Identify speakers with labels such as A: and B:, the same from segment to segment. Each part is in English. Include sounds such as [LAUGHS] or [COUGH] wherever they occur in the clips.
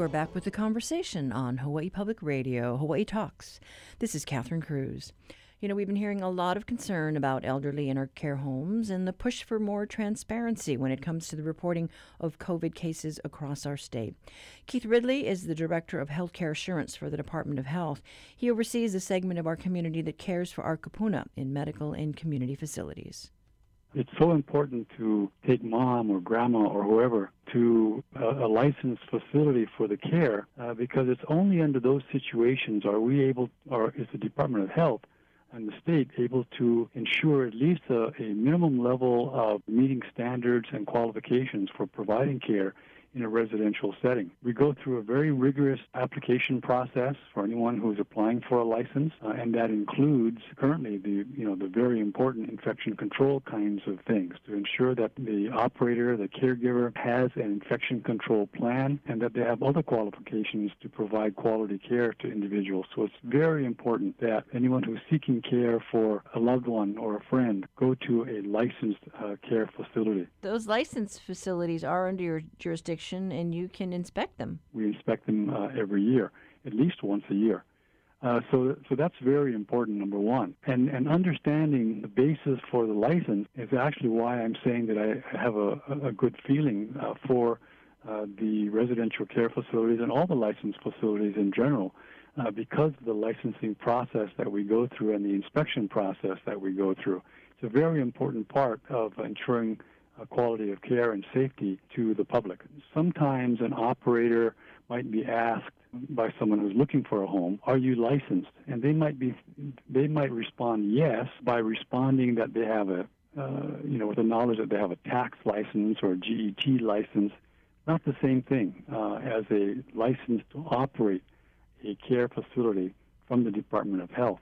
A: are back with the conversation on Hawaii Public Radio, Hawaii Talks. This is Catherine Cruz. You know, we've been hearing a lot of concern about elderly in our care homes and the push for more transparency when it comes to the reporting of COVID cases across our state. Keith Ridley is the Director of Healthcare Assurance for the Department of Health. He oversees the segment of our community that cares for our kupuna in medical and community facilities.
B: It's so important to take mom or grandma or whoever to a, a licensed facility for the care uh, because it's only under those situations are we able, or is the Department of Health and the state able to ensure at least a, a minimum level of meeting standards and qualifications for providing care in a residential setting. We go through a very rigorous application process for anyone who's applying for a license, uh, and that includes currently the you know the very important infection control kinds of things to ensure that the operator, the caregiver, has an infection control plan, and that they have other qualifications to provide quality care to individuals. So it's very important that anyone who's seeking care for a loved one or a friend go to a licensed uh, care facility.
A: Those licensed facilities are under your jurisdiction and you can inspect them.
B: We inspect them uh, every year, at least once a year. Uh, so, so that's very important, number one. And, and understanding the basis for the license is actually why I'm saying that I have a, a good feeling uh, for uh, the residential care facilities and all the licensed facilities in general, uh, because of the licensing process that we go through and the inspection process that we go through. It's a very important part of ensuring quality of care and safety to the public. Sometimes an operator might be asked by someone who's looking for a home, "Are you licensed?" And they might be, they might respond yes by responding that they have a, uh, you know, with the knowledge that they have a tax license or a GET license. Not the same thing uh, as a license to operate a care facility from the Department of Health.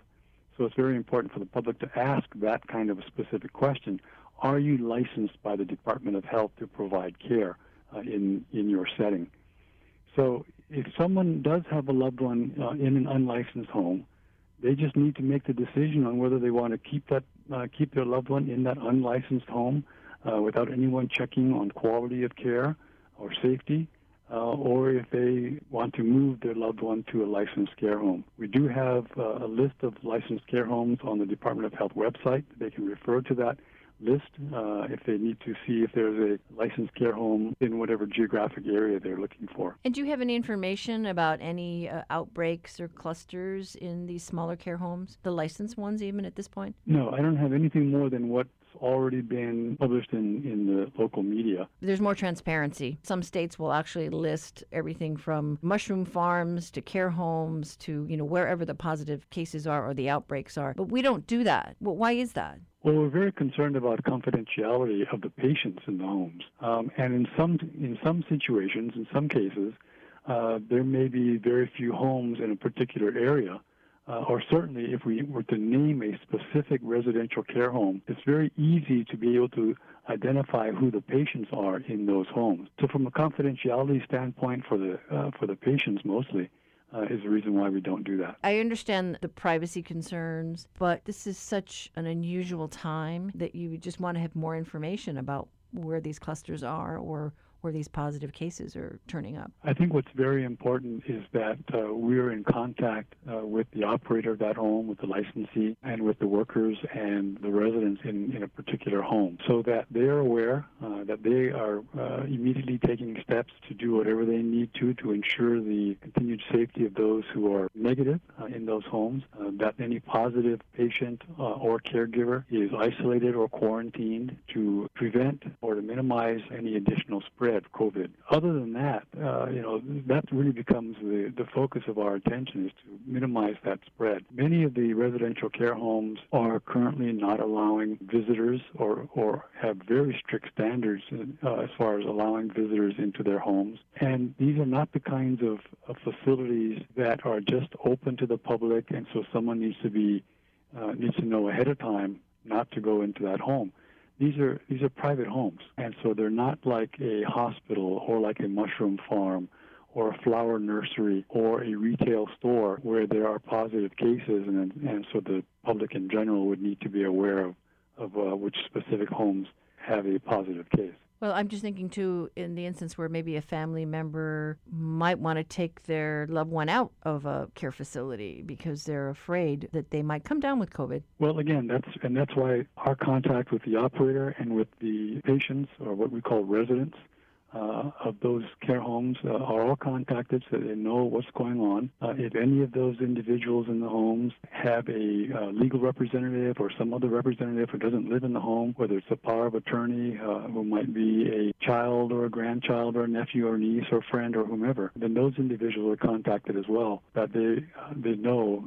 B: So it's very important for the public to ask that kind of a specific question are you licensed by the Department of Health to provide care uh, in in your setting? So if someone does have a loved one uh, in an unlicensed home, they just need to make the decision on whether they want to keep that uh, keep their loved one in that unlicensed home uh, without anyone checking on quality of care or safety, uh, or if they want to move their loved one to a licensed care home. We do have uh, a list of licensed care homes on the Department of Health website. They can refer to that list uh, if they need to see if there's a licensed care home in whatever geographic area they're looking for.
A: And do you have any information about any uh, outbreaks or clusters in these smaller care homes, the licensed ones even at this point?
B: No, I don't have anything more than what's already been published in, in the local media.
A: There's more transparency. Some states will actually list everything from mushroom farms to care homes to, you know, wherever the positive cases are or the outbreaks are. But we don't do that. Well, why is that?
B: Well, we're very concerned about confidentiality of the patients in the homes, um, and in some in some situations, in some cases, uh, there may be very few homes in a particular area, uh, or certainly if we were to name a specific residential care home, it's very easy to be able to identify who the patients are in those homes. So, from a confidentiality standpoint, for the uh, for the patients mostly, uh, is the reason why we don't do that.
A: I understand the privacy concerns, but this is such an unusual time that you just want to have more information about where these clusters are or where these positive cases are turning up?
B: I think what's very important is that uh, we're in contact uh, with the operator of that home, with the licensee, and with the workers and the residents in, in a particular home so that they're aware uh, that they are uh, immediately taking steps to do whatever they need to to ensure the continued safety of those who are negative uh, in those homes, uh, that any positive patient or caregiver is isolated or quarantined to prevent or to minimize any additional spread spread COVID. Other than that, uh, you know, that really becomes the, the focus of our attention is to minimize that spread. Many of the residential care homes are currently not allowing visitors or, or have very strict standards uh, as far as allowing visitors into their homes. And these are not the kinds of, of facilities that are just open to the public, and so someone needs to be uh, needs to know ahead of time not to go into that home these are these are private homes, and so they're not like a hospital or like a mushroom farm or a flower nursery or a retail store where there are positive cases, and and so the public in general would need to be aware of of uh, which specific homes have a positive case.
A: Well, I'm just thinking too, in the instance where maybe a family member might want to take their loved one out of a care facility because they're afraid that they might come down with COVID.
B: Well, again, that's and that's why our contact with the operator and with the patients, or what we call residents, uh, of those care homes uh, are all contacted so they know what's going on. Uh, if any of those individuals in the homes have a uh, legal representative or some other representative who doesn't live in the home, whether it's a power of attorney uh, who might be a child or a grandchild or a nephew or niece or friend or whomever, then those individuals are contacted as well. That they uh, they know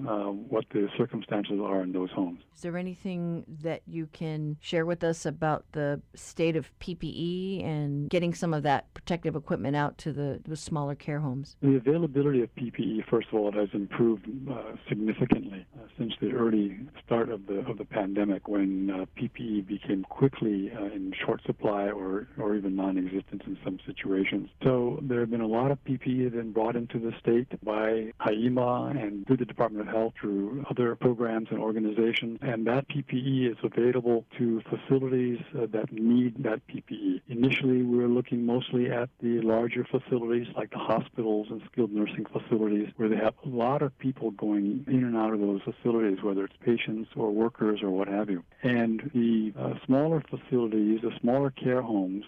B: what the circumstances are in those homes.
A: Is there anything that you can share with us about the state of PPE and getting some of that? That protective equipment out to the, the smaller care homes?
B: The availability of PPE, first of all, has improved uh, significantly uh, since the early start of the of the pandemic, when uh, PPE became quickly uh, in short supply or or even non-existent in some situations. So there have been a lot of PPE then brought into the state by HIEMA and through the Department of Health through other programs and organizations, and that PPE is available to facilities uh, that need that PPE. Initially, we were looking most mostly at the larger facilities like the hospitals and skilled nursing facilities where they have a lot of people going in and out of those facilities, whether it's patients or workers or what have you. And the uh, smaller facilities, the smaller care homes,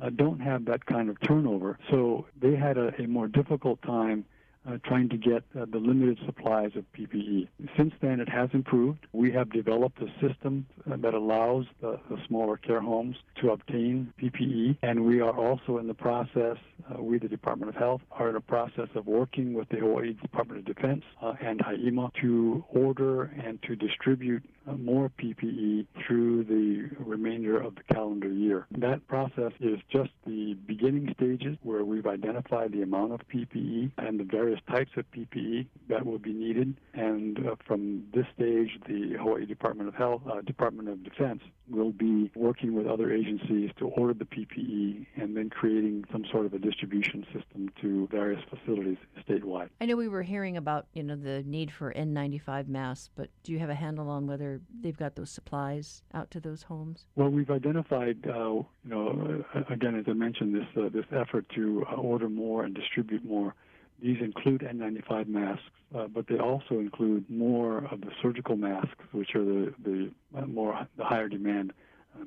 B: uh, don't have that kind of turnover. So they had a, a more difficult time uh, trying to get uh, the limited supplies of PPE. Since then, it has improved. We have developed a system uh, that allows the, the, smaller care homes to obtain PPE, and we are also in the process, uh, we, the Department of Health, are in a process of working with the Hawaii Department of Defense uh, and HIEMA to order and to distribute more PPE through the remainder of the calendar year. That process is just the beginning stages where we've identified the amount of PPE and the various types of PPE that will be needed. And uh, from this stage, the Hawaii Department of Health, uh, Department of Defense will be working with other agencies to order the PPE and then creating some sort of a distribution system to various facilities statewide.
A: I know we were hearing about, you know, the need for N95 masks, but do you have a handle on whether they've got those supplies out to those homes?
B: Well, we've identified, uh, you know, uh, again, as I mentioned, this uh, this effort to uh, order more and distribute more. These include N95 masks, uh, but they also include more of the surgical masks, which are the the uh, more the higher demand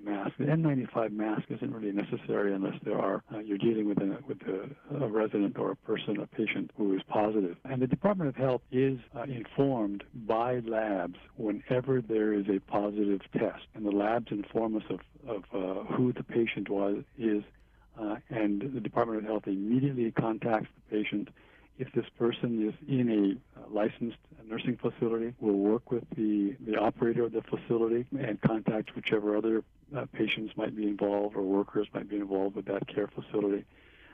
B: mask. The N95 mask isn't really necessary unless there are uh, you're dealing with a with a, a, resident or a person, a patient who is positive. And the Department of Health is uh, informed by labs whenever there is a positive test, and the labs inform us of of uh, who the patient was is, uh, and the Department of Health immediately contacts the patient if this person is in a uh, licensed nursing facility, we'll work with the, the operator of the facility and contact whichever other uh, patients might be involved or workers might be involved with that care facility.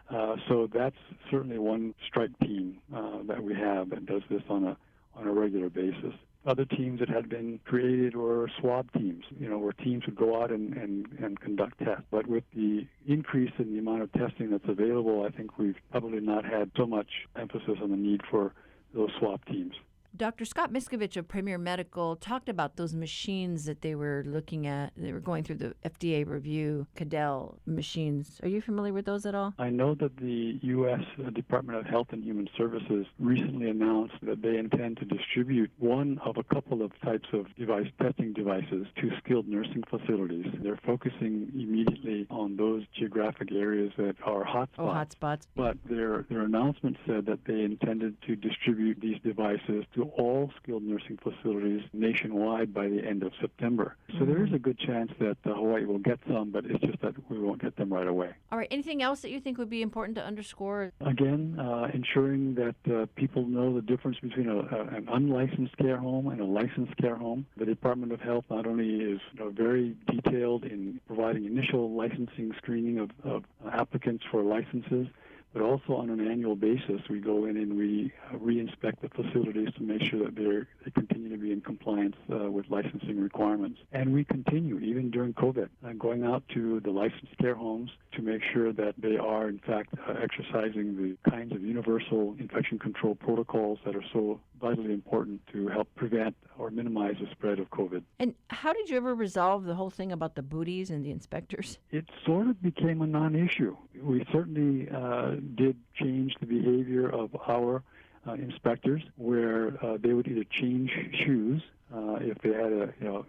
B: Uh, so that's certainly one strike team uh, that we have that does this on a on a regular basis other teams that had been created or swab teams, you know, where teams would go out and, and, and conduct tests. But with the increase in the amount of testing that's available, I think we've probably not had so much emphasis on the need for those swab teams.
A: Dr. Scott Miscovich of Premier Medical talked about those machines that they were looking at. They were going through the FDA review, Quidel machines. Are you familiar with those at all?
B: I know that the U.S. Uh, Department of Health and Human Services recently announced that they intend to distribute one of a couple of types of device testing devices to skilled nursing facilities. They're focusing immediately on those geographic areas that are hotspots.
A: Oh, hotspots.
B: But their their announcement said that they intended to distribute these devices to all skilled nursing facilities nationwide by the end of September. So mm-hmm. there is a good chance that uh, Hawaii will get some, but it's just that we won't get them right away.
A: All right. Anything else that you think would be important to underscore?
B: Again, uh, ensuring that uh, people know the difference between a, a, an unlicensed care home and a licensed care home. The Department of Health not only is you know, very detailed in providing initial licensing screening of, of applicants for licenses, but also on an annual basis, we go in and we uh, re-inspect the facilities to make sure that they're, they continue to be in compliance uh, with licensing requirements. And we continue, even during COVID, uh, going out to the licensed care homes to make sure that they are, in fact, uh, exercising the kinds of universal infection control protocols that are so vitally important to help prevent or minimize the spread of COVID.
A: And how did you ever resolve the whole thing about the booties and the inspectors?
B: It sort of became a non issue. We certainly uh, did change the behavior of our uh, inspectors, where uh, they would either change shoes uh, if they had a you know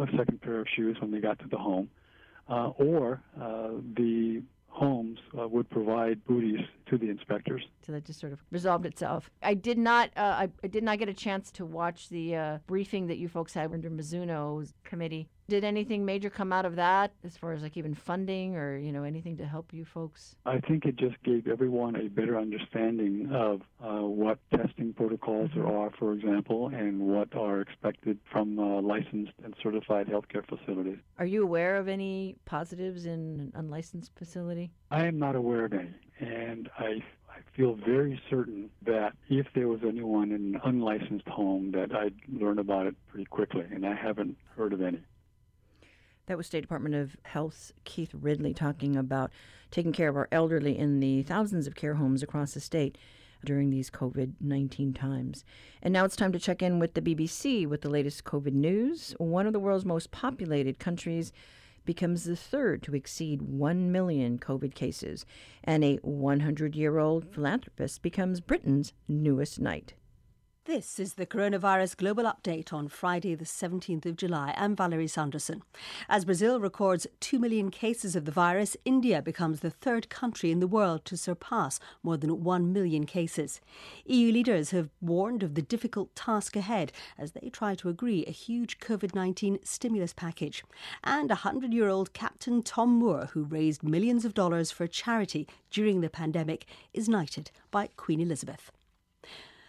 B: a second pair of shoes when they got to the home, uh, or uh, the homes uh, would provide booties to the inspectors.
A: So that just sort of resolved itself. I did not. Uh, I, I, did not get a chance to watch the uh, briefing that you folks had under Mizuno's committee. Did anything major come out of that, as far as like even funding or you know anything to help you folks?
B: I think it just gave everyone a better understanding of uh, what testing protocols there are, for example, and what are expected from uh, licensed and certified healthcare facilities.
A: Are you aware of any positives in an unlicensed facility?
B: I am not aware of any, and I I feel very certain that if there was anyone in an unlicensed home, that I'd learn about it pretty quickly, and I haven't heard of any.
A: That was State Department of Health's Keith Ridley talking about taking care of our elderly in the thousands of care homes across the state during these COVID 19 times. And now it's time to check in with the BBC with the latest COVID news. One of the world's most populated countries becomes the third to exceed 1 million COVID cases, and a 100 year old philanthropist becomes Britain's newest knight.
C: This is the Coronavirus Global Update on Friday, the 17th of July. I'm Valerie Sanderson. As Brazil records 2 million cases of the virus, India becomes the third country in the world to surpass more than 1 million cases. EU leaders have warned of the difficult task ahead as they try to agree a huge COVID 19 stimulus package. And 100 year old Captain Tom Moore, who raised millions of dollars for charity during the pandemic, is knighted by Queen Elizabeth.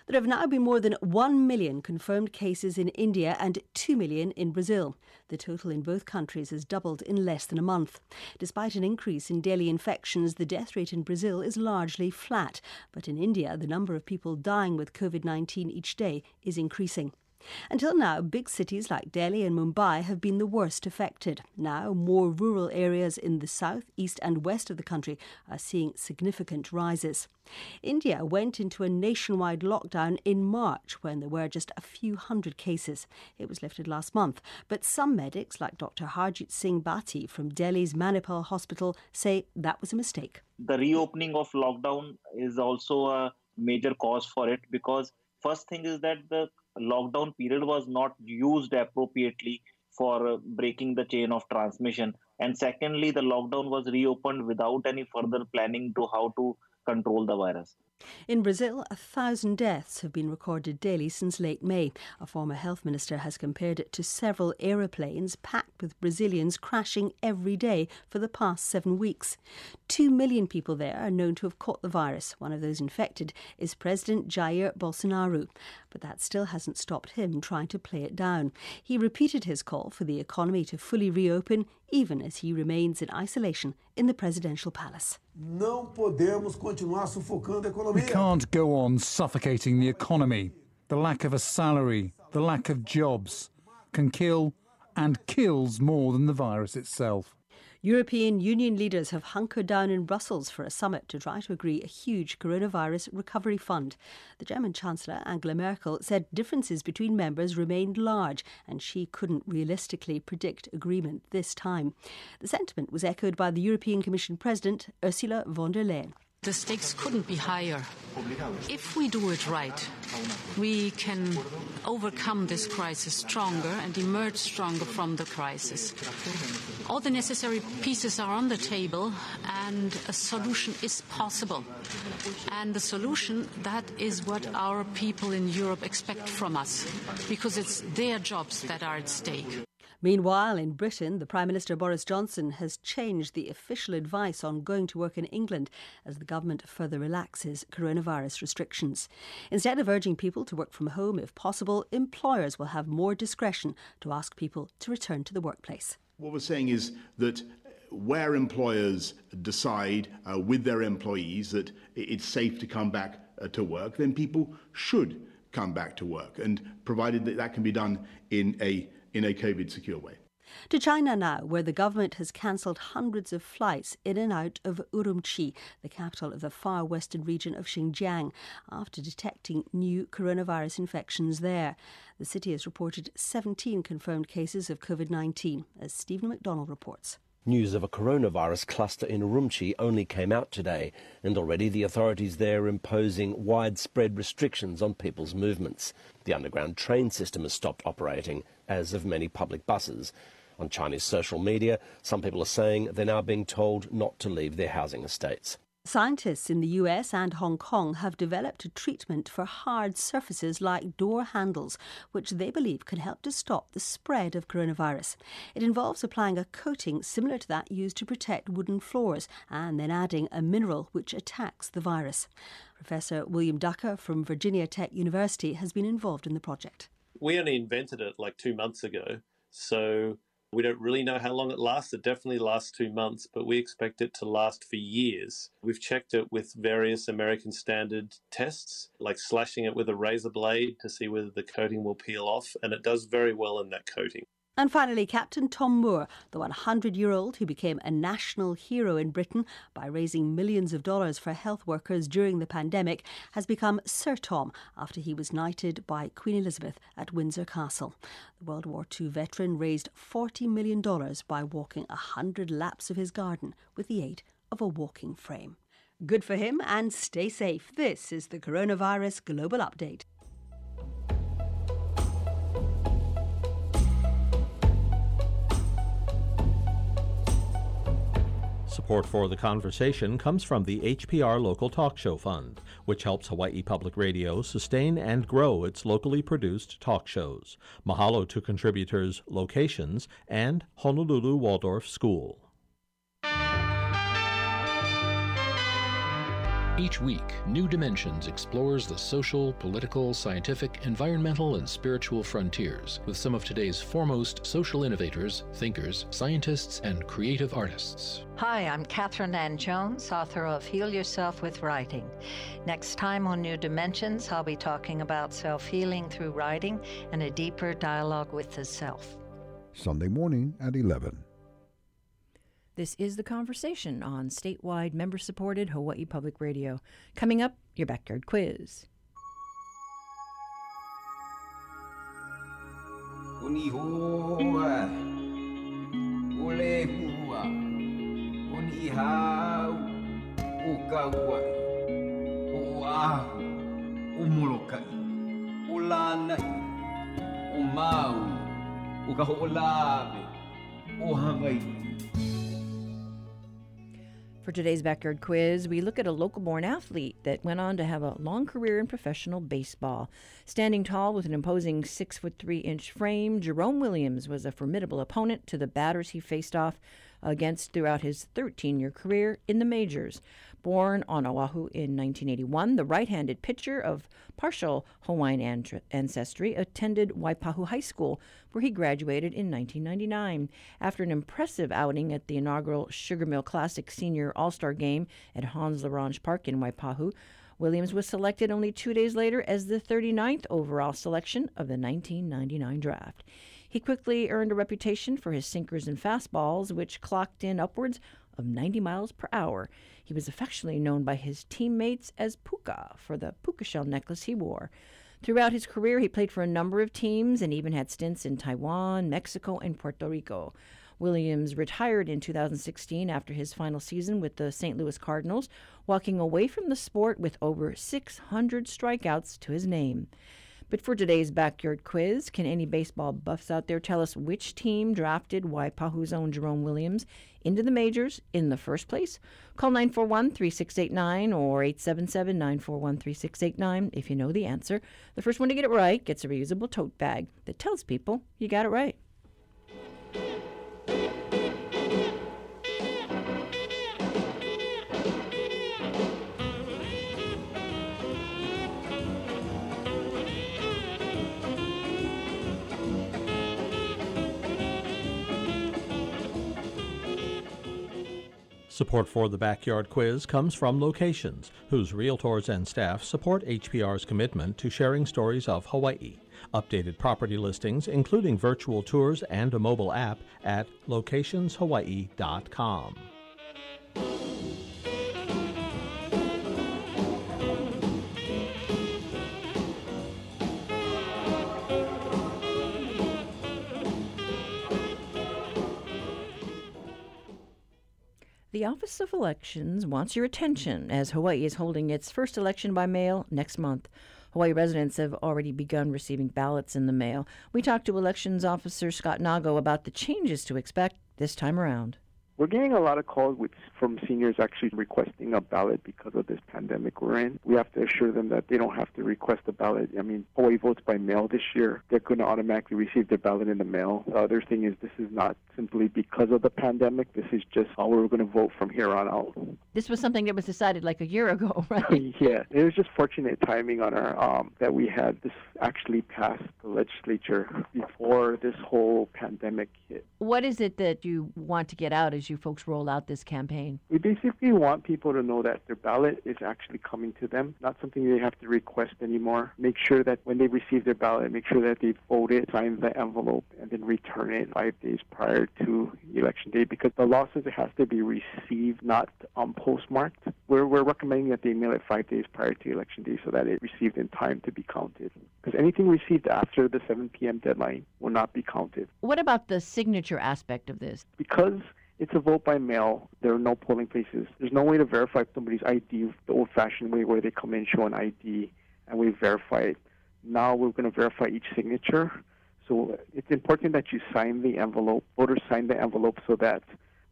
C: There have now been more than 1 million confirmed cases in India and 2 million in Brazil. The total in both countries has doubled in less than a month. Despite an increase in daily infections, the death rate in Brazil is largely flat. But in India, the number of people dying with COVID 19 each day is increasing. Until now, big cities like Delhi and Mumbai have been the worst affected. Now, more rural areas in the south, east, and west of the country are seeing significant rises. India went into a nationwide lockdown in March when there were just a few hundred cases. It was lifted last month, but some medics, like Dr. Harjit Singh Bhati from Delhi's Manipal Hospital, say that was a mistake.
D: The reopening of lockdown is also a major cause for it because first thing is that the lockdown period was not used appropriately for uh, breaking the chain of transmission. And secondly the lockdown was reopened without any further planning to how to control the virus
C: in Brazil, a thousand deaths have been recorded daily since late May. A former health minister has compared it to several aeroplanes packed with Brazilians crashing every day for the past seven weeks. Two million people there are known to have caught the virus. One of those infected is President Jair Bolsonaro. But that still hasn't stopped him trying to play it down. He repeated his call for the economy to fully reopen, even as he remains in isolation in the presidential palace.
E: Não podemos continuar sufocando a economia.
F: We can't go on suffocating the economy. The lack of a salary, the lack of jobs can kill and kills more than the virus itself.
C: European Union leaders have hunkered down in Brussels for a summit to try to agree a huge coronavirus recovery fund. The German Chancellor, Angela Merkel, said differences between members remained large and she couldn't realistically predict agreement this time. The sentiment was echoed by the European Commission President, Ursula von der Leyen.
G: The stakes couldn't be higher. If we do it right, we can overcome this crisis stronger and emerge stronger from the crisis. All the necessary pieces are on the table and a solution is possible. And the solution, that is what our people in Europe expect from us, because it's their jobs that are at stake.
C: Meanwhile, in Britain, the Prime Minister Boris Johnson has changed the official advice on going to work in England as the government further relaxes coronavirus restrictions. Instead of urging people to work from home if possible, employers will have more discretion to ask people to return to the workplace.
H: What we're saying is that where employers decide uh, with their employees that it's safe to come back uh, to work, then people should come back to work, and provided that that can be done in a in a COVID secure way.
C: To China now, where the government has cancelled hundreds of flights in and out of Urumqi, the capital of the far western region of Xinjiang, after detecting new coronavirus infections there. The city has reported 17 confirmed cases of COVID 19, as Stephen McDonell reports.
I: News of a coronavirus cluster in Urumqi only came out today, and already the authorities there are imposing widespread restrictions on people's movements. The underground train system has stopped operating, as have many public buses. On Chinese social media, some people are saying they're now being told not to leave their housing estates.
C: Scientists in the US and Hong Kong have developed a treatment for hard surfaces like door handles, which they believe can help to stop the spread of coronavirus. It involves applying a coating similar to that used to protect wooden floors and then adding a mineral which attacks the virus. Professor William Ducker from Virginia Tech University has been involved in the project.
J: We only invented it like two months ago, so we don't really know how long it lasts. It definitely lasts two months, but we expect it to last for years. We've checked it with various American standard tests, like slashing it with a razor blade to see whether the coating will peel off, and it does very well in that coating.
C: And finally, Captain Tom Moore, the 100 year old who became a national hero in Britain by raising millions of dollars for health workers during the pandemic, has become Sir Tom after he was knighted by Queen Elizabeth at Windsor Castle. The World War II veteran raised $40 million by walking 100 laps of his garden with the aid of a walking frame. Good for him and stay safe. This is the Coronavirus Global Update.
K: Support for the conversation comes from the HPR Local Talk Show Fund, which helps Hawaii Public Radio sustain and grow its locally produced talk shows. Mahalo to contributors Locations and Honolulu Waldorf School.
L: Each week, New Dimensions explores the social, political, scientific, environmental, and spiritual frontiers with some of today's foremost social innovators, thinkers, scientists, and creative artists.
M: Hi, I'm Catherine Ann Jones, author of Heal Yourself with Writing. Next time on New Dimensions, I'll be talking about self healing through writing and a deeper dialogue with the self.
N: Sunday morning at 11.
A: This is The Conversation on statewide member supported Hawaii Public Radio. Coming up, your backyard quiz. For today's backyard quiz, we look at a local born athlete that went on to have a long career in professional baseball. Standing tall with an imposing six foot three inch frame, Jerome Williams was a formidable opponent to the batters he faced off against throughout his 13 year career in the majors. Born on Oahu in 1981, the right handed pitcher of partial Hawaiian ancestry attended Waipahu High School, where he graduated in 1999. After an impressive outing at the inaugural Sugar Mill Classic Senior All Star Game at Hans L'Orange Park in Waipahu, Williams was selected only two days later as the 39th overall selection of the 1999 draft. He quickly earned a reputation for his sinkers and fastballs, which clocked in upwards of 90 miles per hour. He was affectionately known by his teammates as Puka for the puka shell necklace he wore. Throughout his career, he played for a number of teams and even had stints in Taiwan, Mexico, and Puerto Rico. Williams retired in 2016 after his final season with the St. Louis Cardinals, walking away from the sport with over 600 strikeouts to his name. But for today's backyard quiz, can any baseball buffs out there tell us which team drafted Waipahu's own Jerome Williams into the majors in the first place? Call 941 3689 or 877 941 3689 if you know the answer. The first one to get it right gets a reusable tote bag that tells people you got it right.
K: Support for the Backyard Quiz comes from Locations, whose realtors and staff support HPR's commitment to sharing stories of Hawaii. Updated property listings, including virtual tours and a mobile app, at locationshawaii.com.
A: The Office of Elections wants your attention as Hawaii is holding its first election by mail next month. Hawaii residents have already begun receiving ballots in the mail. We talked to Elections Officer Scott Nago about the changes to expect this time around.
O: We're getting a lot of calls with, from seniors actually requesting a ballot because of this pandemic we're in. We have to assure them that they don't have to request a ballot. I mean, Hawaii votes by mail this year. They're going to automatically receive their ballot in the mail. The other thing is this is not simply because of the pandemic. This is just how we're going to vote from here on out.
A: This was something that was decided like a year ago, [LAUGHS] right? [LAUGHS]
O: yeah, it was just fortunate timing on our um, that we had this actually pass the legislature before this whole pandemic hit.
A: What is it that you want to get out as you folks roll out this campaign?
O: We basically want people to know that their ballot is actually coming to them, not something they have to request anymore. Make sure that when they receive their ballot, make sure that they vote it, sign the envelope, and then return it five days prior to election day because the law says it has to be received, not um, postmarked. We're, we're recommending that they mail it five days prior to election day so that it received in time to be counted. Because anything received after the 7 p.m. deadline will not be counted.
A: What about the signature aspect of this?
O: Because it's a vote by mail. There are no polling places. There's no way to verify somebody's ID the old fashioned way where they come in, show an ID, and we verify it. Now we're going to verify each signature. So it's important that you sign the envelope, voters sign the envelope so that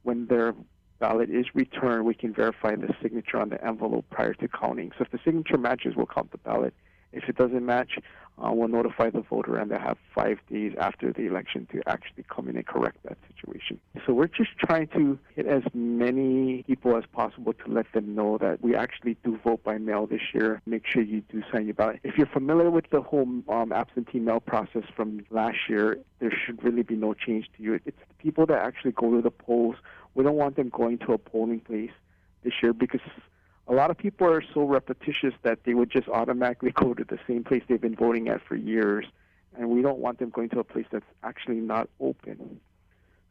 O: when their ballot is returned, we can verify the signature on the envelope prior to counting. So if the signature matches, we'll count the ballot. If it doesn't match, uh, we'll notify the voter and they have five days after the election to actually come in and correct that situation. So we're just trying to hit as many people as possible to let them know that we actually do vote by mail this year. Make sure you do sign your ballot. If you're familiar with the whole um, absentee mail process from last year, there should really be no change to you. It's the people that actually go to the polls. We don't want them going to a polling place this year because a lot of people are so repetitious that they would just automatically go to the same place they've been voting at for years. And we don't want them going to a place that's actually not open.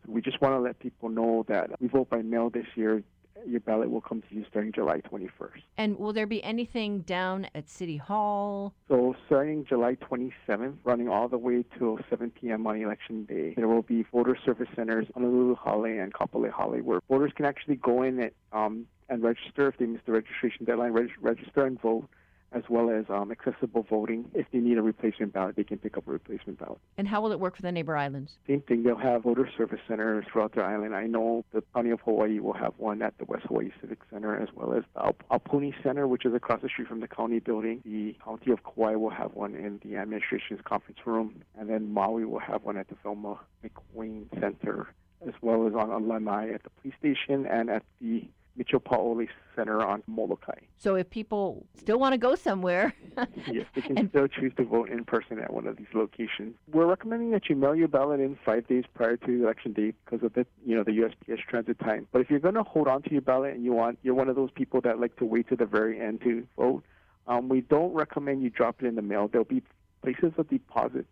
O: So we just want to let people know that we vote by mail this year. Your ballot will come to you starting July 21st.
A: And will there be anything down at City Hall?
O: So starting July 27th, running all the way till 7 p.m. on election day, there will be voter service centers on Honolulu Hale and Kapolei Hale where voters can actually go in and, um, and register if they miss the registration deadline, reg- register and vote, as well as um, accessible voting. If they need a replacement ballot, they can pick up a replacement ballot.
A: And how will it work for the neighbor islands?
O: Same thing. They'll have voter service centers throughout their island. I know the County of Hawaii will have one at the West Hawaii Civic Center, as well as the Aupuni Center, which is across the street from the county building. The County of Kauai will have one in the administration's conference room, and then Maui will have one at the Velma McWayne Center, as well as on, Lanai at the police station and at the Mitchell Pauole Center on Molokai.
A: So if people still want to go somewhere, [LAUGHS]
O: yes, they can still choose to vote in person at one of these locations. We're recommending that you mail your ballot in five days prior to the election day because of the you know the USPS transit time. But if you're going to hold on to your ballot and you want you're one of those people that like to wait to the very end to vote, um, we don't recommend you drop it in the mail. There'll be places of deposits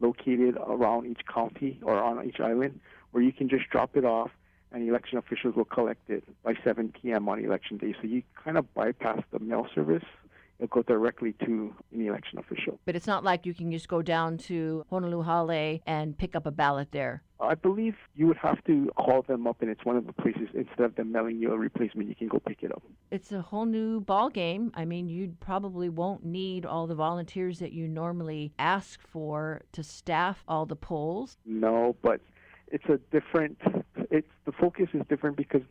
O: located around each county or on each island where you can just drop it off and election officials will collect it by 7 p.m. on election day. So you kind of bypass the mail service. It'll go directly to an election official.
A: But it's not like you can just go down to Honolulu Hale and pick up a ballot there.
O: I believe you would have to call them up, and it's one of the places instead of them mailing you a replacement, you can go pick it up.
A: It's a whole new ball game. I mean, you probably won't need all the volunteers that you normally ask for to staff all the polls.
O: No, but it's a different it's the focus is different because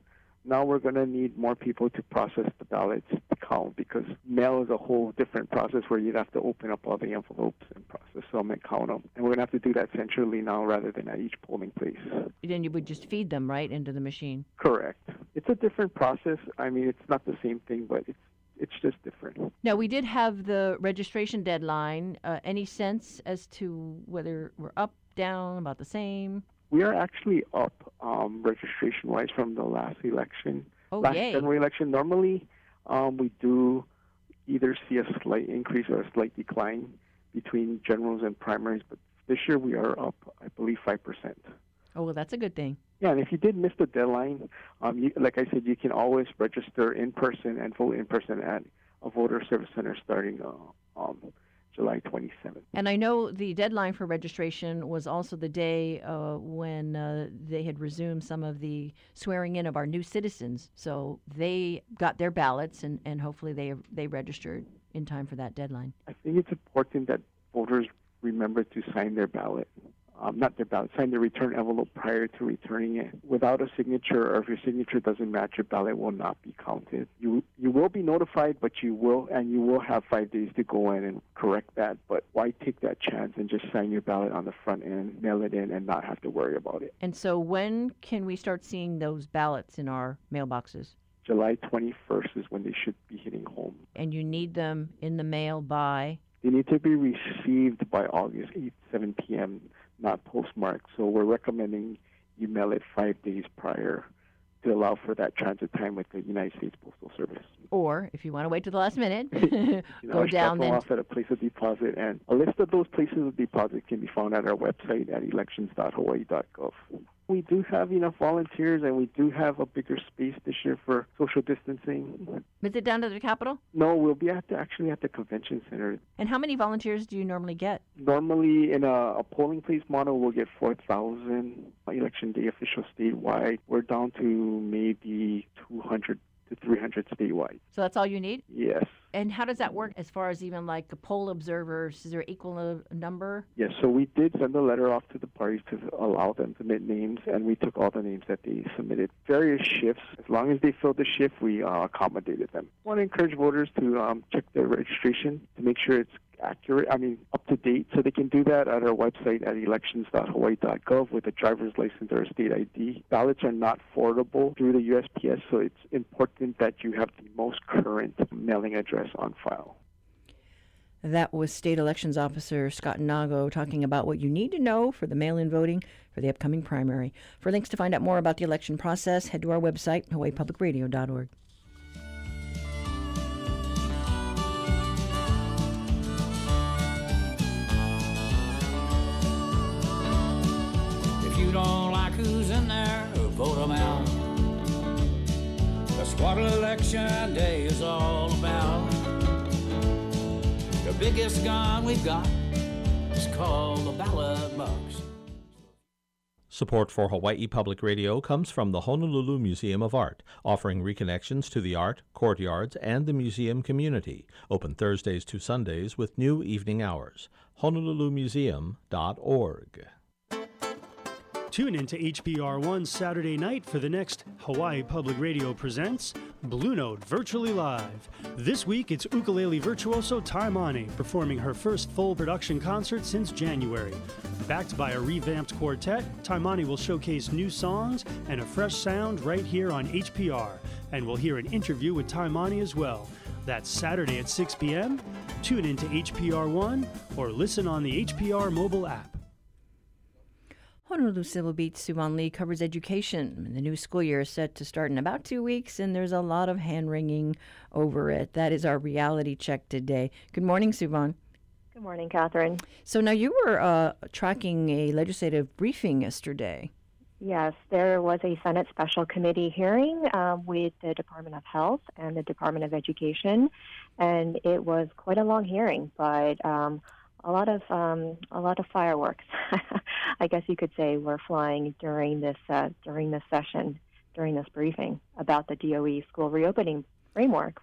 O: now we're going to need more people to process the ballots to count because mail is a whole different process where you'd have to open up all the envelopes and process them and count them. And we're going to have to do that centrally now rather than at each polling place.
A: Then you would just feed them right into the machine.
O: Correct. It's a different process. I mean, it's not the same thing, but it's it's just different.
A: Now, we did have the registration deadline. Uh, any sense as to whether we're up, down, about the same?
O: We are actually up um, registration wise from the last election.
A: Oh,
O: last
A: yay.
O: general election, normally um, we do either see a slight increase or a slight decline between generals and primaries, but this year we are up, I believe, 5%.
A: Oh, well, that's a good thing.
O: Yeah, and if you did miss the deadline, um, you, like I said, you can always register in person and vote in person at a voter service center starting uh, um, July 27th.
A: And I know the deadline for registration was also the day uh, when uh, they had resumed some of the swearing in of our new citizens. So they got their ballots, and, and hopefully they they registered in time for that deadline.
O: I think it's important that voters remember to sign their ballot. Um, not their ballot, sign the return envelope prior to returning it. Without a signature, or if your signature doesn't match, your ballot will not be counted. You you will be notified, but you will and you will have five days to go in and correct that. But why take that chance and just sign your ballot on the front end, mail it in, and not have to worry about it?
A: And so when can we start seeing those ballots in our mailboxes?
O: July 21st is when they should be hitting home.
A: And you need them in the mail by
O: They need to be received by August 8, 7 p.m., not postmarked. So we're recommending you mail it five days prior to allow for that transit time with the United States Postal Service.
A: or if you want to wait to the last minute, [LAUGHS]
O: You know, [LAUGHS]
A: go down then.
O: off at a place of deposit. And a list of those places of deposit can be found at our website at elections.hawaii.gov. We do have enough volunteers, and we do have a bigger space this year for social distancing.
A: Is it down to the Capitol?
O: No, we'll be at the, actually at the convention center.
A: And how many volunteers do you normally get?
O: Normally, in a, a polling place model, we'll get 4,000 election day officials statewide. We're down to maybe 200 to 300 statewide.
A: So that's all you need?
O: Yes.
A: And how does that work as far as even like the poll observers? Is there equal number?
O: Yes, so we did send a letter off to the parties to allow them to submit names, and we took all the names that they submitted. Various shifts, as long as they filled the shift, we uh, accommodated them. I want to encourage voters to um, check their registration to make sure it's accurate, I mean, up to date. So they can do that at our website at elections.hawaii.gov with a driver's license or a state ID. Ballots are not forwardable through the USPS, so it's important that you have the most current mailing address on file.
A: That was State Elections Officer Scott Nago talking about what you need to know for the mail in voting for the upcoming primary. For links to find out more about the election process, head to our website, hawaiipublicradio.org.
P: don't like who's in there, vote them out. That's what election day is all about. The biggest gun we've got is called the ballot box.
K: Support for Hawaii Public Radio comes from the Honolulu Museum of Art, offering reconnections to the art, courtyards, and the museum community. Open Thursdays to Sundays with new evening hours. HonoluluMuseum.org.
Q: Tune in to HPR One Saturday night for the next Hawaii Public Radio Presents Blue Note Virtually Live. This week it's ukulele virtuoso Taimane performing her first full production concert since January. Backed by a revamped quartet, Taimane will showcase new songs and a fresh sound right here on HPR. And we'll hear an interview with Taimane as well. That's Saturday at 6 p.m. Tune in to HPR One or listen on the HPR mobile app.
A: Honolulu Civil Beat Suevon Lee covers education. The new school year is set to start in about two weeks, and there's a lot of hand wringing over it. That is our reality check today. Good morning, Suevon.
R: Good morning, Catherine.
A: So now you were uh, tracking a legislative briefing yesterday.
R: Yes, there was a Senate Special Committee hearing uh, with the Department of Health and the Department of Education, and it was quite a long hearing, but um, a lot of um, a lot of fireworks, [LAUGHS] I guess you could say, were flying during this uh, during this session, during this briefing about the DOE school reopening framework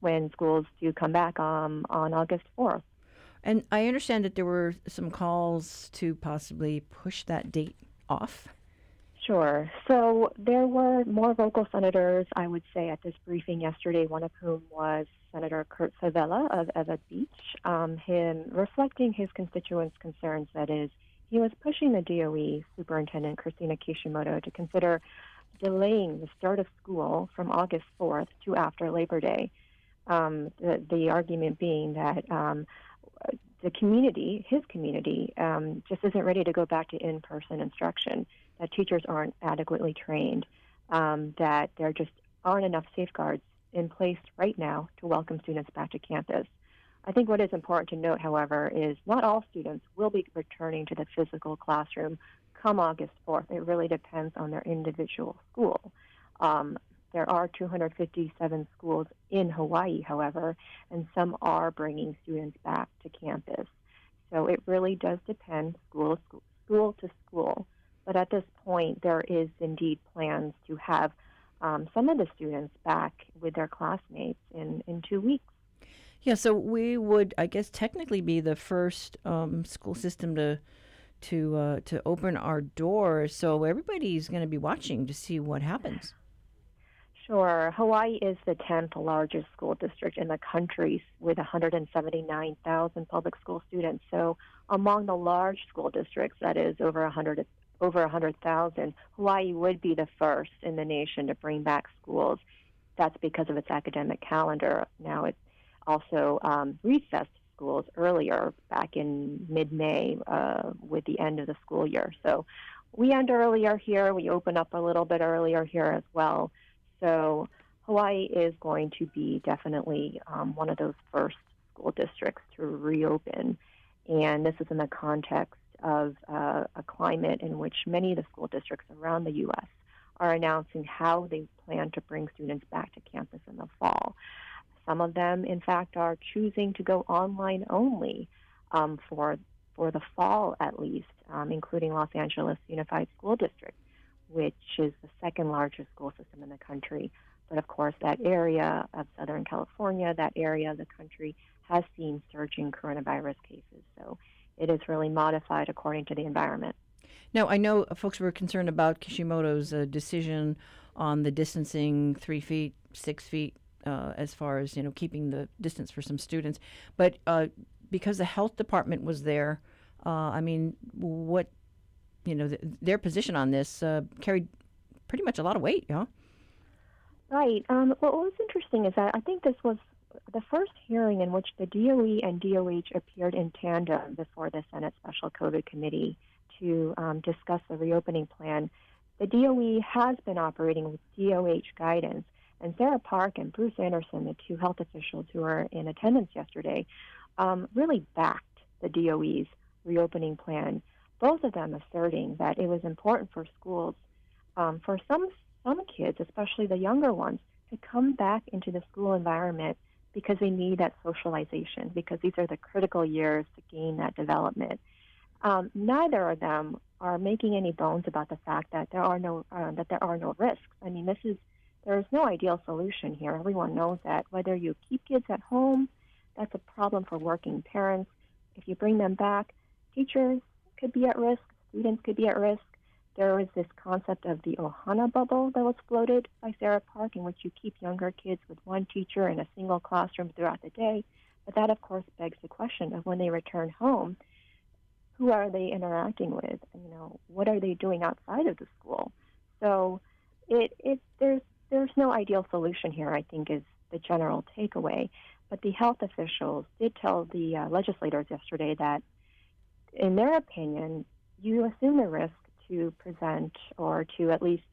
R: when schools do come back um, on August fourth.
A: And I understand that there were some calls to possibly push that date off.
R: Sure. So there were more vocal senators, I would say, at this briefing yesterday, one of whom was Senator Kurt Fevella of Ewa Beach, um, him reflecting his constituents' concerns. That is, he was pushing the DOE Superintendent Christina Kishimoto to consider delaying the start of school from August 4th to after Labor Day. Um, the, the argument being that um, the community, his community, um, just isn't ready to go back to in-person instruction. That teachers aren't adequately trained. Um, that they're just aren't enough safeguards in place right now to welcome students back to campus. I think what is important to note, however, is not all students will be returning to the physical classroom come August 4th. It really depends on their individual school. Um, there are 257 schools in Hawaii, however, and some are bringing students back to campus. So it really does depend school, school to school. But at this point, there is indeed plans to have um, some of the students back with their classmates in, in two weeks.
A: Yeah, so we would, I guess, technically be the first um, school system to to uh, to open our doors. So everybody's going to be watching to see what happens.
R: Sure. Hawaii is the 10th largest school district in the country with 179,000 public school students. So among the large school districts, that is over 100 over 100,000, Hawaii would be the first in the nation to bring back schools. That's because of its academic calendar. Now it also um, recessed schools earlier, back in mid-May, uh, with the end of the school year. So we end earlier here. We open up a little bit earlier here as well. So Hawaii is going to be definitely um, one of those first school districts to reopen, and this is in the context of uh, a climate in which many of the school districts around the U.S. are announcing how they plan to bring students back to campus in the fall. Some of them, in fact, are choosing to go online only um, for for the fall, at least, um, including Los Angeles Unified School District, which is the second largest school system in the country. But of course, that area of Southern California, that area of the country, has seen surging coronavirus cases. So it is really modified according to the environment.
A: Now, I know folks were concerned about Kishimoto's uh, decision on the distancing three feet, six feet, uh, as far as you know keeping the distance for some students. But uh, because the health department was there, uh, I mean, what you know, th- their position on this uh, carried pretty much a lot of weight, yeah.
R: Right. Um, what was interesting is that I think this was the first hearing in which the DOE and DOH appeared in tandem before the Senate Special COVID Committee to um, discuss the reopening plan. The DOE has been operating with DOH guidance, and Sarah Park and Bruce Anderson, the two health officials who were in attendance yesterday, um, really backed the DOE's reopening plan. Both of them asserting that it was important for schools, um, for some some kids, especially the younger ones, to come back into the school environment because they need that socialization. Because these are the critical years to gain that development. Um, neither of them are making any bones about the fact that there are no uh, that there are no risks. I mean, this is there is no ideal solution here. Everyone knows that. Whether you keep kids at home, that's a problem for working parents. If you bring them back, teachers could be at risk, students could be at risk. There was this concept of the Ohana bubble that was floated by Sarah Park, in which you keep younger kids with one teacher in a single classroom throughout the day. But that, of course, begs the question of when they return home, who are they interacting with? You know, what are they doing outside of the school? So, it, it there's there's no ideal solution here, I think, is the general takeaway. But the health officials did tell the uh, legislators yesterday that, in their opinion, you assume the risk to present or to at least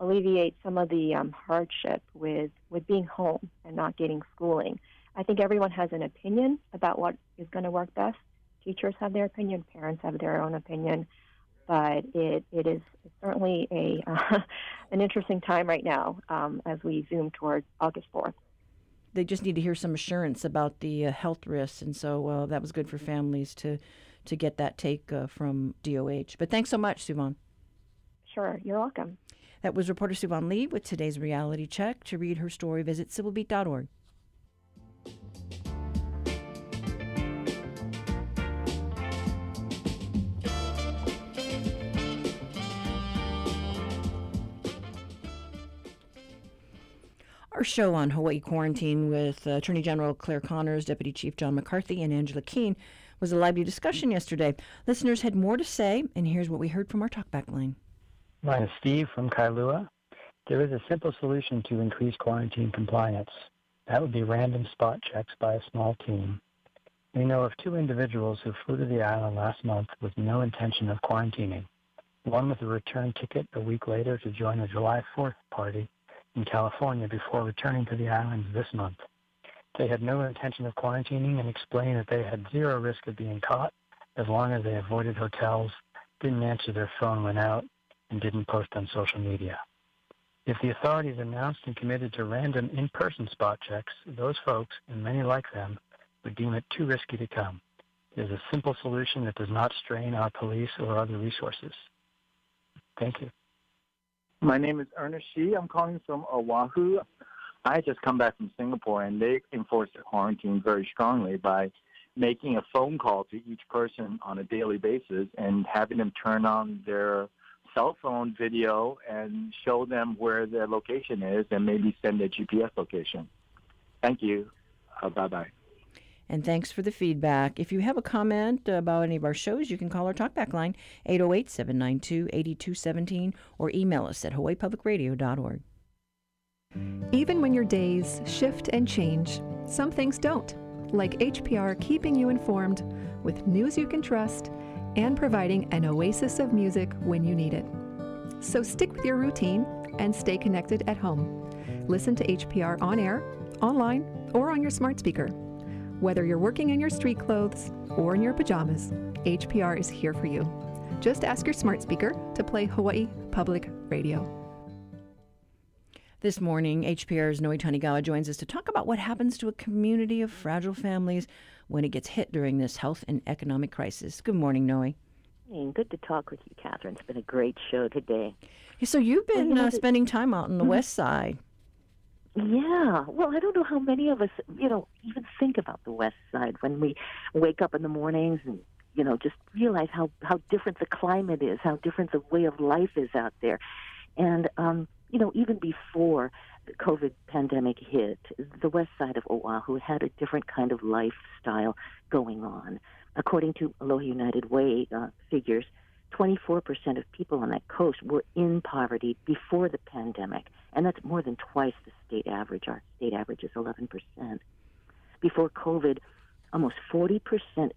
R: alleviate some of the um, hardship with, with being home and not getting schooling. I think everyone has an opinion about what is going to work best. Teachers have their opinion, parents have their own opinion but it, it is certainly a uh, [LAUGHS] an interesting time right now um, as we zoom towards August 4th.
A: They just need to hear some assurance about the uh, health risks, and so uh, that was good for families to to get that take uh, from DOH. But thanks so much, Suevon.
R: Sure, you're welcome.
A: That was reporter Suevon Lee with today's reality check. To read her story, visit civilbeat.org. Our show on Hawaii quarantine with uh, Attorney General Claire Connors, Deputy Chief John McCarthy, and Angela Keene was a lively discussion yesterday. Listeners had more to say, and here's what we heard from our talkback line.
S: Name is Steve from Kailua. There is a simple solution to increase quarantine compliance. That would be random spot checks by a small team. We know of two individuals who flew to the island last month with no intention of quarantining. One with a return ticket a week later to join a July 4th party, in California before returning to the islands this month. They had no intention of quarantining and explained that they had zero risk of being caught as long as they avoided hotels, didn't answer their phone when out, and didn't post on social media. If the authorities announced and committed to random in-person spot checks, those folks, and many like them, would deem it too risky to come. It is a simple solution that does not strain our police or other resources. Thank you.
T: My name is Ernest Shi. I'm calling from Oahu. I had just come back from Singapore, and they enforce the quarantine very strongly by making a phone call to each person on a daily basis and having them turn on their cell phone video and show them where their location is and maybe send a GPS location. Thank you. Uh, bye bye.
A: And thanks for the feedback. If you have a comment about any of our shows, you can call our talkback line 808 792 8217 or email us at hawaiipublicradio.org.
U: Even when your days shift and change, some things don't, like HPR keeping you informed with news you can trust and providing an oasis of music when you need it. So stick with your routine and stay connected at home. Listen to HPR on air, online, or on your smart speaker. Whether you're working in your street clothes or in your pajamas, HPR is here for you. Just ask your smart speaker to play Hawaii Public Radio.
A: This morning, HPR's Noe Tanigawa joins us to talk about what happens to a community of fragile families when it gets hit during this health and economic crisis. Good morning, Noe.
V: Good to talk with you, Catherine. It's been a great show today.
A: So you've been
V: Well, you know,
A: uh, spending time out on the
V: Mhm.
A: west side.
V: Yeah. Well, I don't know how many of us, you know, even think about the West Side when we wake up in the mornings and, you know, just realize how, how different the climate is, how different the way of life is out there. And, um, you know, even before the COVID pandemic hit, the West Side of Oahu had a different kind of lifestyle going on. According to Aloha United Way uh, figures, 24% of people on that coast were in poverty before the pandemic, and that's more than twice the state average. Our state average is 11%. Before COVID, almost 40%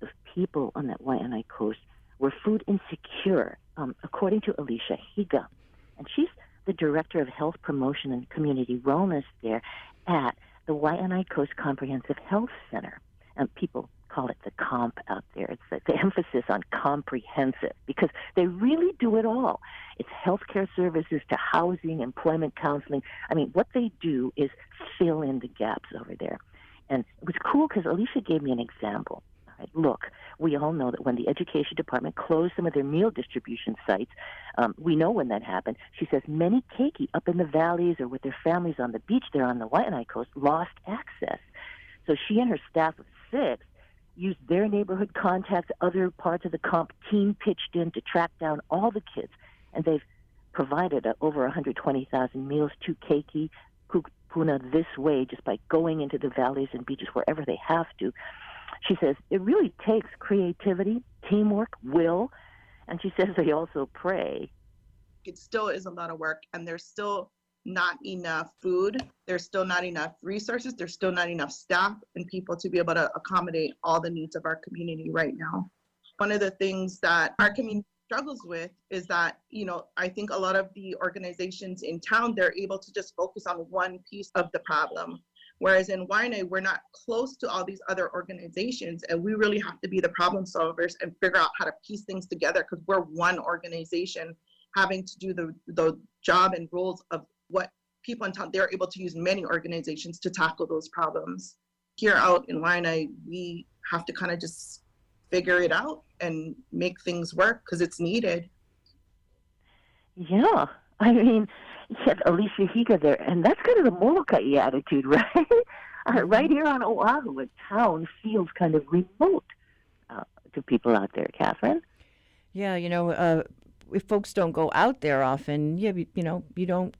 V: of people on that Waianae coast were food insecure, um, according to Alicia Higa. And she's the director of health promotion and community wellness there at the Waianae Coast Comprehensive Health Center. And people call it the COMP out there. It's the, the emphasis on comprehensive because they really do it all. It's healthcare services to housing, employment counseling. I mean, what they do is fill in the gaps over there. And it was cool because Alicia gave me an example. Right, look, we all know that when the education department closed some of their meal distribution sites, um, we know when that happened. She says many keiki up in the valleys or with their families on the beach there on the Waianae coast lost access. So she and her staff of six used their neighborhood contacts, other parts of the comp team pitched in to track down all the kids, and they've provided uh, over 120,000 meals to Keiki Kupuna this way just by going into the valleys and beaches wherever they have to. She says it really takes creativity, teamwork, will, and she says they also pray.
W: it still is a lot of work and there's still not enough food. There's still not enough resources. There's still not enough staff and people to be able to accommodate all the needs of our community right now. One of the things that our community struggles with is that you know i think a lot of the organizations in town they're able to just focus on one piece of the problem whereas in Waianae, we're not close to all these other organizations and we really have to be the problem solvers and figure out how to piece things together because we're one organization having to do the, the job and roles of what people in town, they're able to use many organizations to tackle those problems. Here out in Waianae, we have to kind of just figure it out and make things work because it's needed.
V: Yeah, I mean, you had Alicia Higa there, and that's kind of the Molokai attitude, [LAUGHS] right? Uh, right here on Oahu, a town feels kind of remote uh, to people out there, Catherine.
A: Yeah, you know, uh, if folks don't go out there often, yeah, you, you know, you don't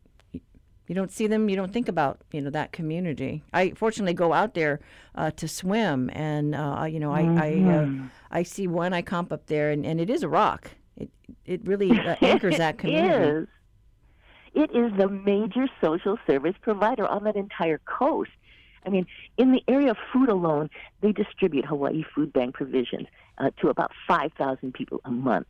A: you don't see them. You don't think about you know that community. I fortunately go out there uh, to swim, and uh, you know, I I, uh,
V: Mhm.
A: I see one I comp up there, and, and it is a rock. It it really uh, anchors [LAUGHS] that community.
V: It is. It is the major social service provider on that entire coast. I mean, in the area of food alone, they distribute Hawaii Food Bank provisions uh, to about 5,000 people a month.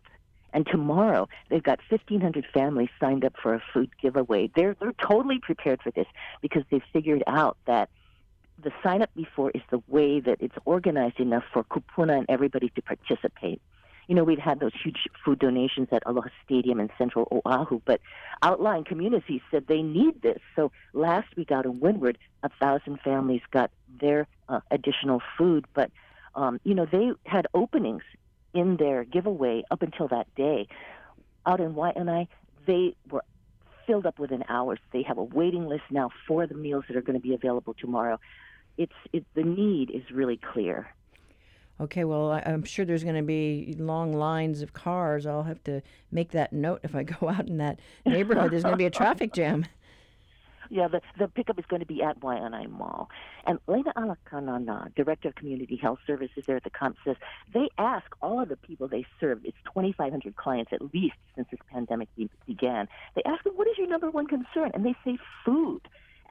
V: And tomorrow, they've got 1,500 families signed up for a food giveaway. They're, they're totally prepared for this because they've figured out that the sign up before is the way that it's organized enough for Kupuna and everybody to participate. You know, we've had those huge food donations at Aloha Stadium in central Oahu, but outlying communities said they need this. So last week out in Windward, a thousand families got their uh, additional food, but um, you know, they had openings in their giveaway up until that day. Out in Waianae, they were filled up within hours. They have a waiting list now for the meals that are going to be available tomorrow. It's it, the need is really clear.
A: Okay, well, I, I'm sure there's going to be long lines of cars. I'll have to make that note if I go [LAUGHS] out in that neighborhood. There's going to be a traffic [LAUGHS] jam.
V: Yeah, the, the pickup is going to be at Waianae Mall. And Lena Alakanana, Director of Community Health Services there at the comp, says they ask all of the people they serve, it's 2,500 clients at least since this pandemic be- began, they ask them, what is your number one concern? And they say food.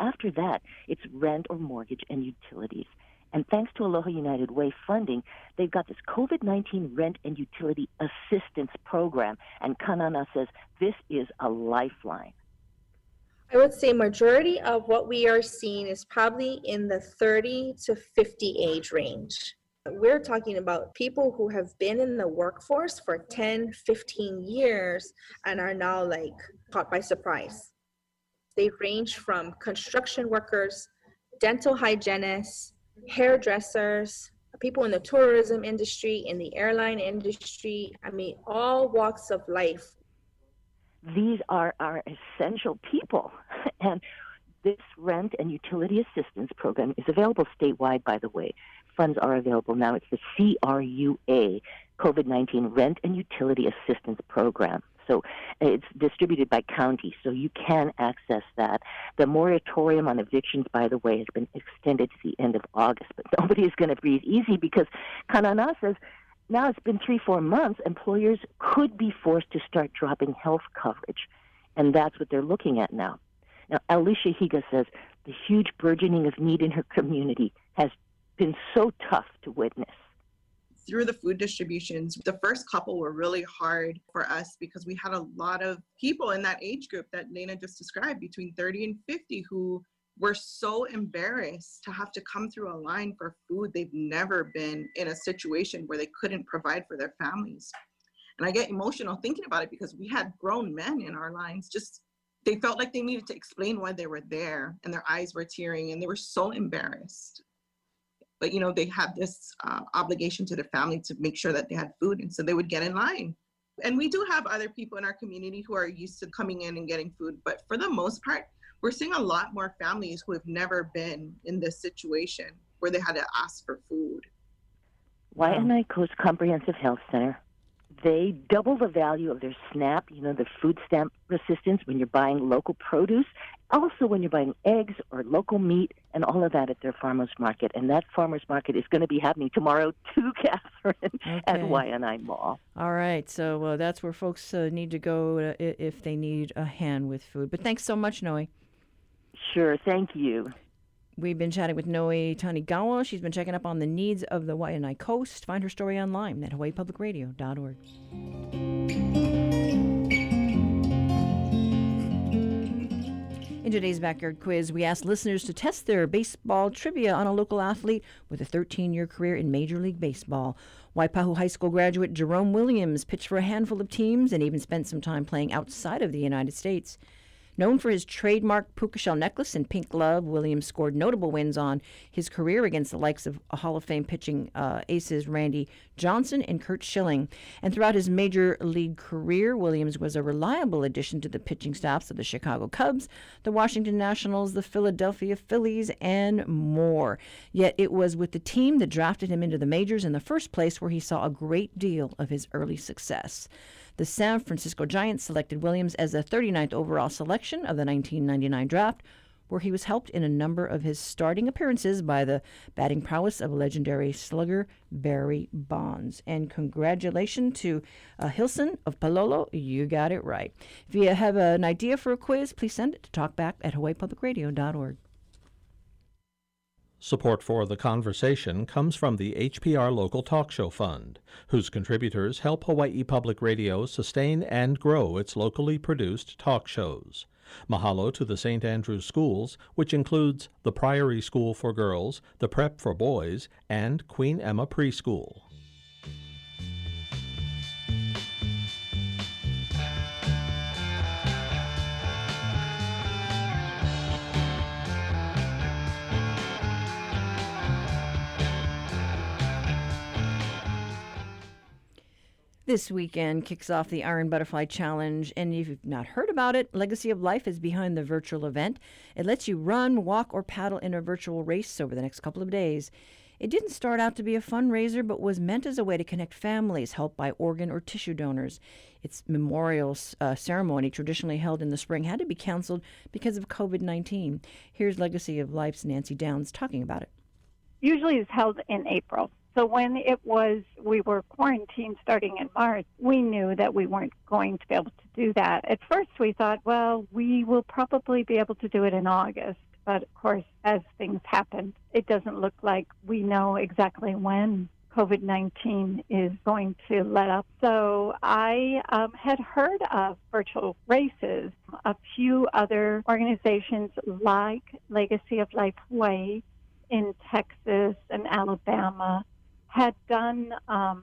V: After that, it's rent or mortgage and utilities. And thanks to Aloha United Way funding, they've got this COVID 19 rent and utility assistance program. And Kanana says this is a lifeline.
X: I would say majority of what we are seeing is probably in the 30 to 50 age range. We're talking about people who have been in the workforce for 10, 15 years and are now like caught by surprise. They range from construction workers, dental hygienists, hairdressers, people in the tourism industry, in the airline industry. I mean, all walks of life
V: these are our essential people. [LAUGHS] And this rent and utility assistance program is available statewide, by the way. Funds are available now. It's the CRUA, COVID 19 Rent and Utility Assistance Program. So it's distributed by county, so you can access that. The moratorium on evictions, by the way, has been extended to the end of August, but [LAUGHS] nobody is going to breathe easy because Kanana says now it's been three, four months, employers could be forced to start dropping health coverage. And that's what they're looking at now. Now, Alicia Higa says the huge burgeoning of need in her community has been so tough to witness.
W: Through the food distributions, the first couple were really hard for us because we had a lot of people in that age group that Lena just described, between 30 and 50, who were so embarrassed to have to come through a line for food. They've never been in a situation where they couldn't provide for their families. And I get emotional thinking about it because we had grown men in our lines just they felt like they needed to explain why they were there and their eyes were tearing and they were so embarrassed but you know they had this uh, obligation to their family to make sure that they had food and so they would get in line. And we do have other people in our community who are used to coming in and getting food but for the most part we're seeing a lot more families who have never been in this situation where they had to ask for food.
V: Waianae Coast Comprehensive Health Center, they double the value of their SNAP, you know, the food stamp assistance when you're buying local produce, also when you're buying eggs or local meat and all of that at their farmers market. And that farmers market is going to be happening tomorrow too, [LAUGHS] Catherine, okay. at Waianae Mall.
A: All right. So uh, that's where folks uh, need to go uh, if they need a hand with food. But thanks so much, Noe.
V: Sure, thank you.
A: We've been chatting with Noe Tanigawa. She's been checking up on the needs of the Waianae Coast. Find her story online at hawaiipublicradio.org. In today's backyard quiz, we asked listeners to test their baseball trivia on a local athlete with a 13 year career in Major League Baseball. Waipahu High School graduate Jerome Williams pitched for a handful of teams and even spent some time playing outside of the United States. Known for his trademark puka shell necklace and pink glove, Williams scored notable wins on his career against the likes of Hall of Fame pitching uh, aces Randy Johnson and Curt Schilling. And throughout his major league career, Williams was a reliable addition to the pitching staffs of the Chicago Cubs, the Washington Nationals, the Philadelphia Phillies, and more. Yet it was with the team that drafted him into the majors in the first place where he saw a great deal of his early success. The San Francisco Giants selected Williams as the 39th overall selection of the 1999 draft, where he was helped in a number of his starting appearances by the batting prowess of legendary slugger Barry Bonds. And congratulations to uh, Hilson of Palolo. You got it right. If you have an idea for a quiz, please send it to talkback at hawaiipublicradio.org.
K: Support for the conversation comes from the HPR Local Talk Show Fund, whose contributors help Hawaii Public Radio sustain and grow its locally produced talk shows. Mahalo to the St. Andrews Schools, which includes the Priory School for Girls, the Prep for Boys, and Queen Emma Preschool.
A: This weekend kicks off the Iron Butterfly Challenge, and if you've not heard about it, Legacy of Life is behind the virtual event. It lets you run, walk, or paddle in a virtual race over the next couple of days. It didn't start out to be a fundraiser, but was meant as a way to connect families helped by organ or tissue donors. Its memorial uh, ceremony, traditionally held in the spring, had to be canceled because of COVID 19. Here's Legacy of Life's Nancy Downs talking about it.
Y: Usually it's held in April. So when it was, we were quarantined starting in March, we knew that we weren't going to be able to do that. At first, we thought, well, we will probably be able to do it in August. But of course, as things happened, it doesn't look like we know exactly when COVID 19 is going to let up. So I um, had heard of virtual races. A few other organizations like Legacy of Life Hawaii in Texas and Alabama had done um,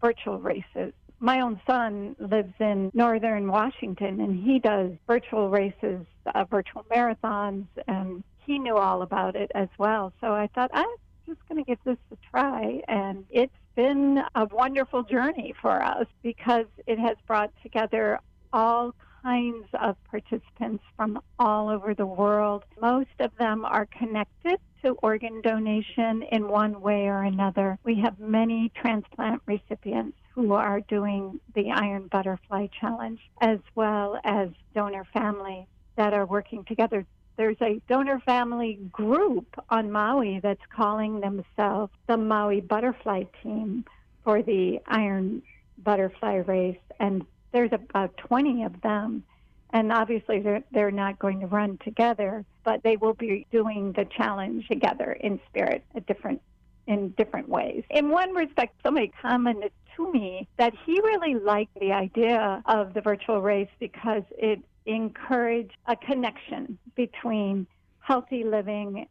Y: virtual races. My own son lives in northern Washington and he does virtual races, uh, virtual marathons, and he knew all about it as well. So I thought, I'm just going to give this a try. And it's been a wonderful journey for us because it has brought together all kinds of participants from all over the world. Most of them are connected to organ donation in one way or another. We have many transplant recipients who are doing the Iron Butterfly Challenge, as well as donor families that are working together. There's a donor family group on Maui that's calling themselves the Maui Butterfly Team for the Iron Butterfly Race, and there's about 20 of them and obviously they're, they're not going to run together, but they will be doing the challenge together in spirit at different in different ways. In one respect, somebody commented to me that he really liked the idea of the virtual race because it encouraged a connection between healthy living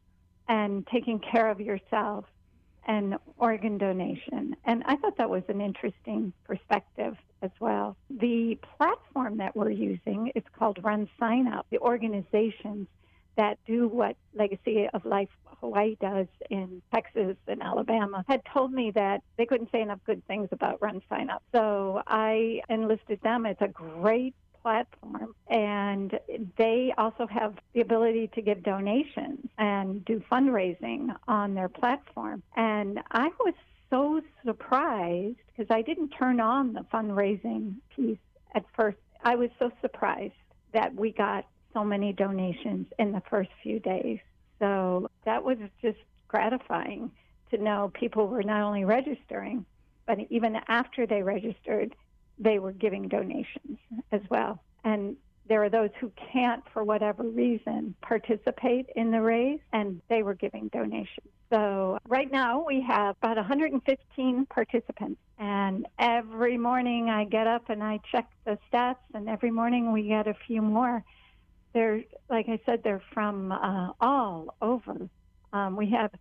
Y: and taking care of yourself and organ donation. And I thought that was an interesting perspective as well. The platform that we're using is called Run Sign Up. The organizations that do what Legacy of Life Hawaii does in Texas and Alabama had told me that they couldn't say enough good things about Run Sign Up. So I enlisted them. It's a great platform and they also have the ability to give donations and do fundraising on their platform. And I was so surprised because I didn't turn on the fundraising piece at first. I was so surprised that we got so many donations in the first few days. So that was just gratifying to know people were not only registering, but even after they registered, they were giving donations as well. And there are those who can't, for whatever reason, participate in the race, and they were giving donations. So right now we have about 115 participants, and every morning I get up and I check the stats, and every morning we get a few more. They're, like I said, they're from uh, all over. Um, we have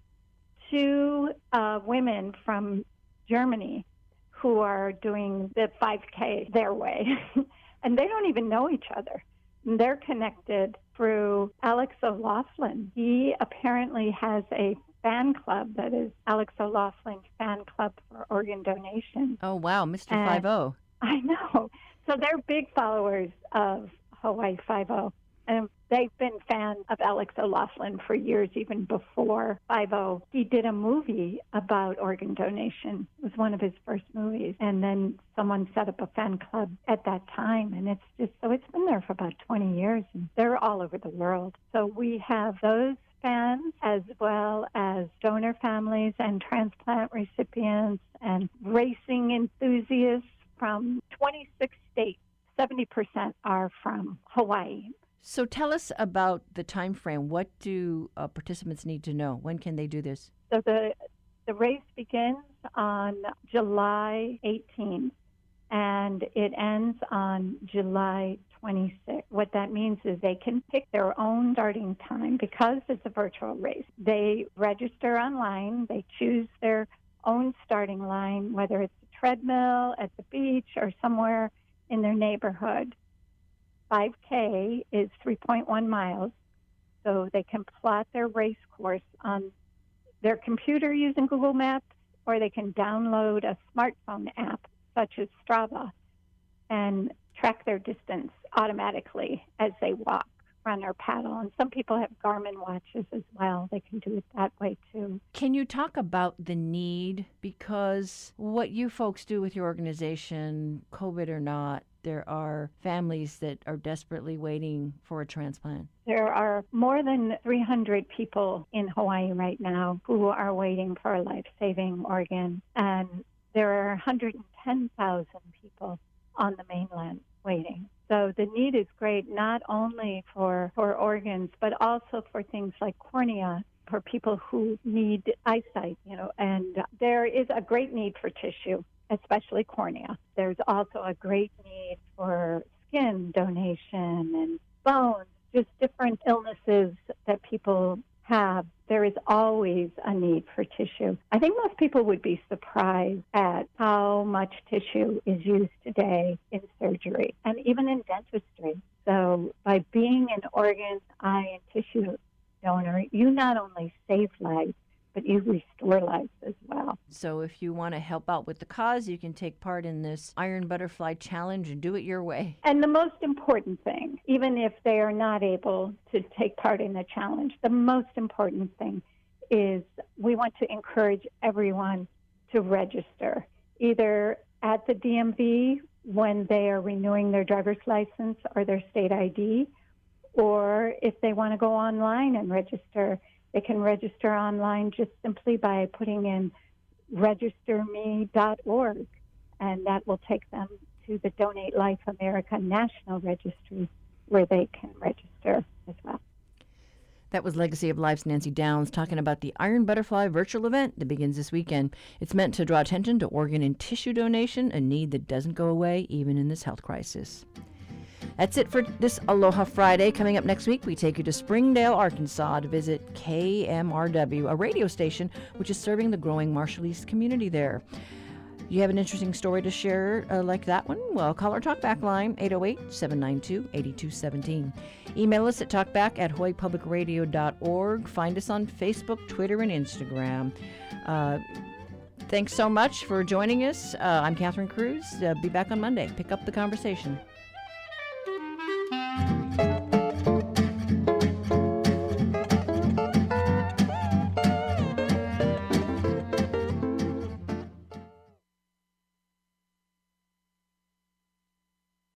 Y: two uh, women from Germany who are doing the 5K their way. [LAUGHS] and they don't even know each other. They're connected through Alex O'Loughlin. He apparently has a fan club that is Alex O'Loughlin Fan Club for Organ Donation.
A: Oh, wow, Mr. Five O.
Y: I know. So they're big followers of Hawaii Five O. And they've been fans of Alex O'Loughlin for years, even before 5 He did a movie about organ donation. It was one of his first movies. And then someone set up a fan club at that time. And it's just, so it's been there for about 20 years. And they're all over the world. So we have those fans as well as donor families and transplant recipients and racing enthusiasts from 26 states. 70% are from Hawaii.
A: So tell us about the time frame. What do uh, participants need to know? When can they do this?
Y: So the the race begins on July 18th and it ends on July 26th. What that means is they can pick their own starting time because it's a virtual race. They register online, they choose their own starting line, whether it's a treadmill at the beach or somewhere in their neighborhood. 5K is 3.1 miles, so they can plot their race course on their computer using Google Maps, or they can download a smartphone app such as Strava and track their distance automatically as they walk, run, or paddle. And some people have Garmin watches as well. They can do it that way too.
A: Can you talk about the need? Because what you folks do with your organization, COVID or not, there are families that are desperately waiting for a transplant.
Y: There are more than 300 people in Hawaii right now who are waiting for a life saving organ, and there are 110,000 people on the mainland waiting. So the need is great not only for, for organs, but also for things like cornea for people who need eyesight, you know, and there is a great need for tissue especially cornea. There's also a great need for skin donation and bones, just different illnesses that people have. There is always a need for tissue. I think most people would be surprised at how much tissue is used today in surgery and even in dentistry. So, by being an organ, eye, and tissue donor, you not only save lives, but you restore lives as well.
A: So if you want to help out with the cause, you can take part in this Iron Butterfly Challenge and do it your way.
Y: And the most important thing, even if they are not able to take part in the challenge, the most important thing is we want to encourage everyone to register, either at the DMV when they are renewing their driver's license or their state ID, or if they want to go online and register they can register online just simply by putting in registerme.org, and that will take them to the Donate Life America National Registry where they can register as well.
A: That was Legacy of Life's Nancy Downs talking about the Iron Butterfly virtual event that begins this weekend. It's meant to draw attention to organ and tissue donation, a need that doesn't go away even in this health crisis. That's it for this Aloha Friday. Coming up next week, we take you to Springdale, Arkansas to visit KMRW, a radio station which is serving the growing Marshallese community there. You have an interesting story to share uh, like that one? Well, call our talkback line, 808 792 8217. Email us at talkback at hawaiipublicradio.org. Find us on Facebook, Twitter, and Instagram. Uh, thanks so much for joining us. Uh, I'm Catherine Cruz. Uh, be back on Monday. Pick up the conversation. Thank you.